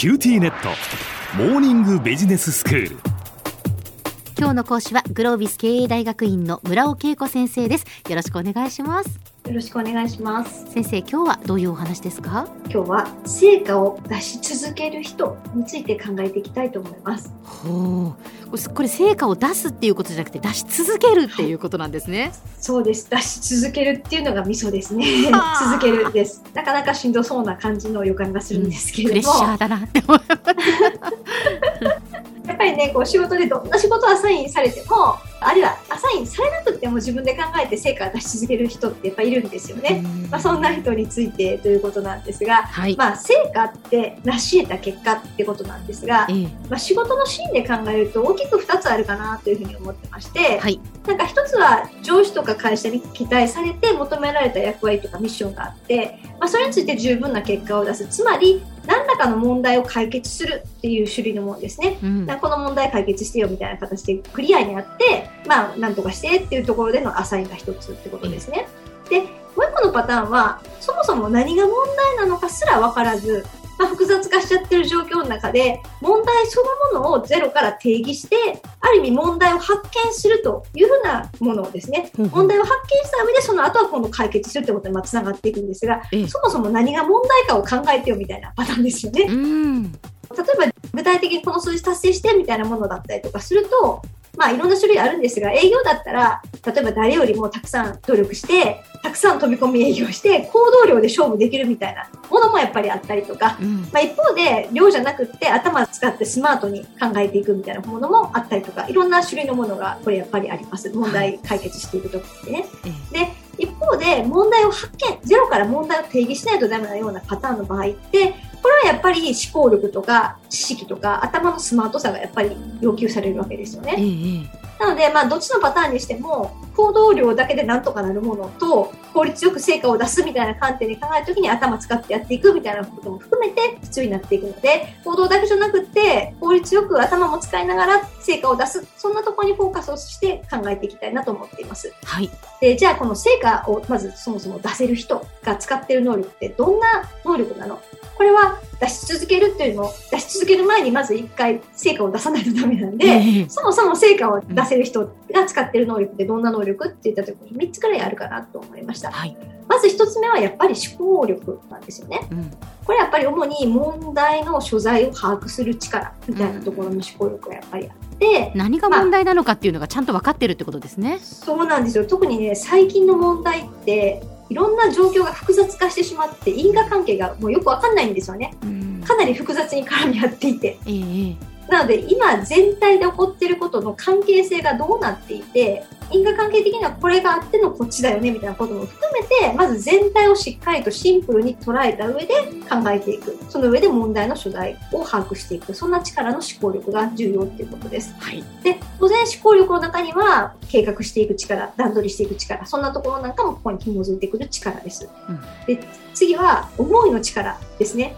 QTnet。モーニングビジネススクール。今日の講師はグロービス経営大学院の村尾恵子先生です。よろしくお願いします。よろしくお願いします。先生今日はどういうお話ですか？今日は成果を出し続ける人について考えていきたいと思います。ほう。これ成果を出すっていうことじゃなくて出し続けるっていうことなんですね、はい、そうです。出し続けるっていうのがミソですね。続けるです。なかなかしんどそうな感じの予感がするんですけれども、うん、プレッシャーだなって思います。やっぱりねこう仕事でどんな仕事をアサインされてもあるいはアサインされなくても自分で考えて成果を出し続ける人ってやっぱいるんですよね。まあ、そんな人についてということなんですが、はい、まあ、成果って成し得た結果ってことなんですが、まあ、仕事のシーンで考えると大きく2つあるかなというふうに思ってまして、はい、なんか1つは上司とか会社に期待されて求められた役割とかミッションがあって、まあ、それについて十分な結果を出す。つまり何らかの問題を解決するっていう種類のものですね、うん、この問題解決してよみたいな形でクリアにあってまあなんとかしてっていうところでのアサインが一つってことですね。でもう一個のパターンはそもそも何が問題なのかすら分からずまあ、複雑化しちゃってる状況の中で問題そのものをゼロから定義してある意味問題を発見するというふうなものをですね、うん、問題を発見した上でその後は今度解決するということにまつながっていくんですが、そもそも何が問題かを考えてよみたいなパターンですよね。うん。例えば具体的にこの数字達成してみたいなものだったりとかするとまあいろんな種類あるんですが、営業だったら、例えば誰よりもたくさん努力して、たくさん飛び込み営業して、行動量で勝負できるみたいなものもやっぱりあったりとか、うん、まあ一方で量じゃなくって頭使ってスマートに考えていくみたいなものもあったりとか、いろんな種類のものがこれやっぱりあります。問題解決していくときってね。で、一方で問題を発見、ゼロから問題を定義しないとダメなようなパターンの場合って、これはやっぱり思考力とか知識とか頭のスマートさがやっぱり要求されるわけですよね。なので、まあ、どっちのパターンにしても、行動量だけでなんとかなるものと、効率よく成果を出すみたいな観点で考えるときに頭使ってやっていくみたいなことも含めて必要になっていくので、行動だけじゃなくって、効率よく頭も使いながら成果を出す、そんなところにフォーカスをして考えていきたいなと思っています。はい。で、じゃあこの成果をまずそもそも出せる人が使っている能力ってどんな能力なの？これは出し続けるっていうのを出し続ける前にまず一回成果を出さないとダメなんで、えー、そもそも成果を出せる人が使ってる能力ってどんな能力って言った時に3つくらいあるかなと思いました。はい、まず1つ目はやっぱり思考力なんですよね。うん、これやっぱり主に問題の所在を把握する力みたいなところの思考力がやっぱりあって、何が問題なのかっていうのがちゃんと分かってるってことですね。まあ、そうなんですよ特にね最近の問題っていろんな状況が複雑化してしまって因果関係がもうよくわかんないんですよね。かなり複雑に絡み合っていて。えー、なので今全体で起こっていることの関係性がどうなっていて因果関係的にはこれがあってのこっちだよねみたいなことも含めてまず全体をしっかりとシンプルに捉えた上で考えていく。その上で問題の所在を把握していく。そんな力の思考力が重要っていうことです、はい、で当然思考力の中には計画していく力段取りしていく力そんなところなんかもここに紐づいてくる力です、うん、で次は思いの力ですね、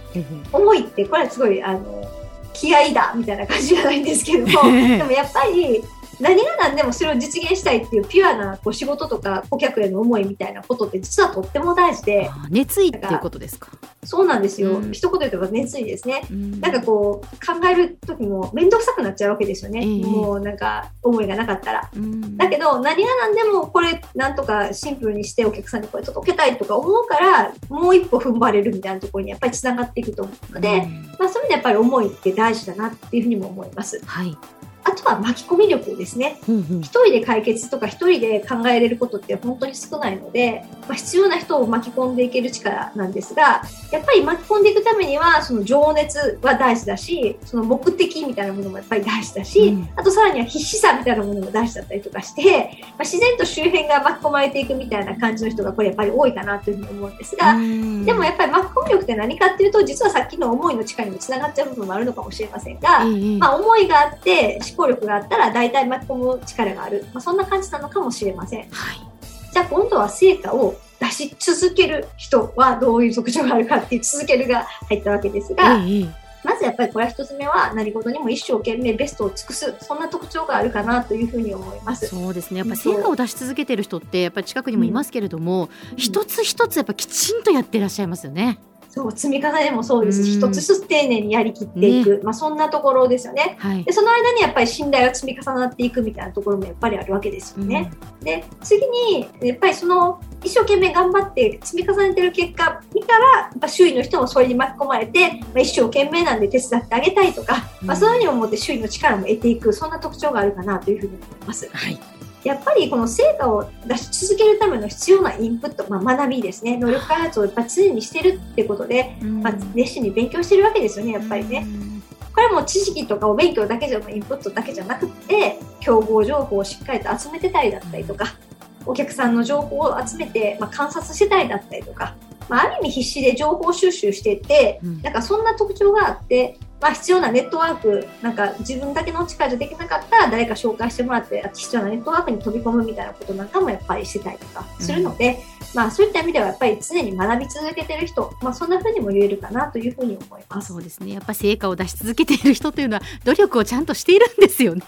思いってこれはすごいあの気合だみたいな感じじゃないんですけども でもやっぱり何が何でもそれを実現したいっていうピュアなこう仕事とか顧客への思いみたいなことって実はとっても大事で熱意っていうことですか？そうなんですよ、うん、一言で言えば熱意ですね、うん、なんかこう考える時も面倒くさくなっちゃうわけですよね、えー、もうなんか思いがなかったら、うん、だけど何が何でもこれなんとかシンプルにしてお客さんにこれ届けたいとか思うからもう一歩踏ん張れるみたいなところにやっぱりつながっていくと思うので、まあ、そういう意味でやっぱり思いって大事だなっていうふうにも思います。はい。あとは巻き込み力ですね。一、うんうん、人で解決とか一人で考えれることって本当に少ないので、まあ、必要な人を巻き込んでいける力なんですが、やっぱり巻き込んでいくためには、その情熱は大事だし、その目的みたいなものもやっぱり大事だし、うん、あとさらには必死さみたいなものも大事だったりとかして、まあ、自然と周辺が巻き込まれていくみたいな感じの人がこれやっぱり多いかなというふうに思うんですが、でもやっぱり巻き込み力って何かっていうと、実はさっきの思いの力にもつながっちゃう部分もあるのかもしれませんが、まあ思いがあって思考力があったら大体巻き込む力がある、まあ、そんな感じなのかもしれません。はい、じゃあ今度は成果を出し続ける人はどういう特徴があるかっていう続けるが入ったわけですが、まずやっぱりこれは一つ目は何事にも一生懸命ベストを尽くすそんな特徴があるかなというふうに思います。そうですね。やっぱ成果を出し続けてる人ってやっぱり近くにもいますけれども、うん、一つ一つやっぱきちんとやっていらっしゃいますよね。そう積み重ねもそうですし、一つずつ丁寧にやりきっていく、ね、まあ、そんなところですよね、はい、でその間にやっぱり信頼が積み重なっていくみたいなところもやっぱりあるわけですよね、うん、で次にやっぱりその一生懸命頑張って積み重ねてる結果見たらやっぱ周囲の人もそれに巻き込まれて、まあ、一生懸命なんで手伝ってあげたいとか、うん、まあ、そういうふうに思って周囲の力も得ていくそんな特徴があるかなというふうに思います。はいやっぱりこの成果を出し続けるための必要なインプット、まあ、学びですね、能力開発をやっぱ常にしてるってことで、まあ、熱心に勉強してるわけですよね、やっぱりね。これも知識とかお勉強だけじゃ、インプットだけじゃなくて、競合情報をしっかりと集めてたりだったりとか、お客さんの情報を集めて、まあ、観察してたりだったりとか、まあ、ある意味必死で情報収集してて、なんかそんな特徴があって、まあ、必要なネットワーク、なんか自分だけの力じゃできなかったら誰か紹介してもらって必要なネットワークに飛び込むみたいなことなんかもやっぱりしてたりとかするので、うん、まあそういった意味ではやっぱり常に学び続けてる人、まあそんなふうにも言えるかなというふうに思います。そうですね。やっぱ成果を出し続けている人というのは努力をちゃんとしているんですよね。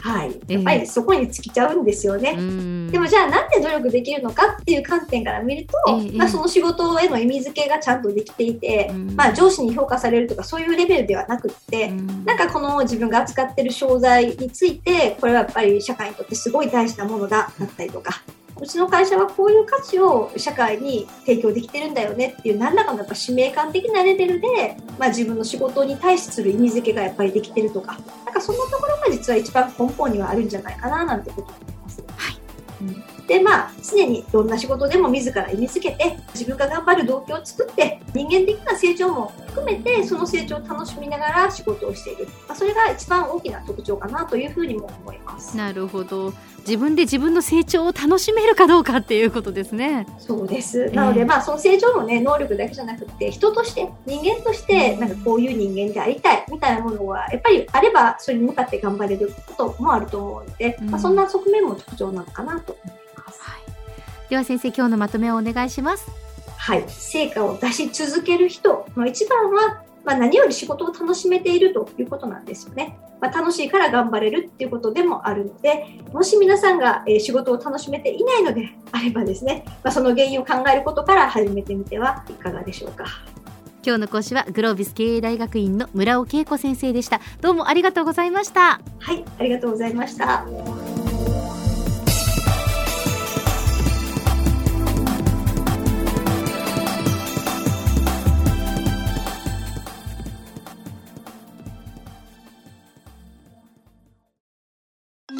はい、やっぱりそこに尽きちゃうんですよね。えー、でもじゃあなんで努力できるのかっていう観点から見ると、えー、まあ、その仕事への意味付けがちゃんとできていて、まあ、上司に評価されるとかそういうレベルではなくって、なんかこの自分が扱ってる商材についてこれはやっぱり社会にとってすごい大事なものだだったりとか。うちの会社はこういう価値を社会に提供できてるんだよねっていう何らかのやっぱ使命感的なレベルで、まあ、自分の仕事に対する意味付けがやっぱりできてるとかなんかそ実は一番根本にはあるんじゃないかななんてことで、まあ、常にどんな仕事でも自ら意味づけて、自分が頑張る動機を作って、人間的な成長も含めて、その成長を楽しみながら仕事をしている。まあ、それが一番大きな特徴かなというふうにも思います。なるほど。自分で自分の成長を楽しめるかどうかっていうことですね。そうです。なので、えー、まあ、その成長もね、能力だけじゃなくて、人として、人間として、なんかこういう人間でありたいみたいなものは、やっぱりあれば、それに向かって頑張れることもあると思うので、うん、まあ、そんな側面も特徴なのかなと。では先生今日のまとめをお願いしますはい成果を出し続ける人の一番はまあ、何より仕事を楽しめているということなんですよね。まあ、楽しいから頑張れるっていうことでもあるので、もし皆さんが仕事を楽しめていないので あればですね、まあ、その原因を考えることから始めてみてはいかがでしょうか。今日の講師はグロービス経営大学院の村尾恵子先生でした。どうもありがとうございました。はい、ありがとうございました。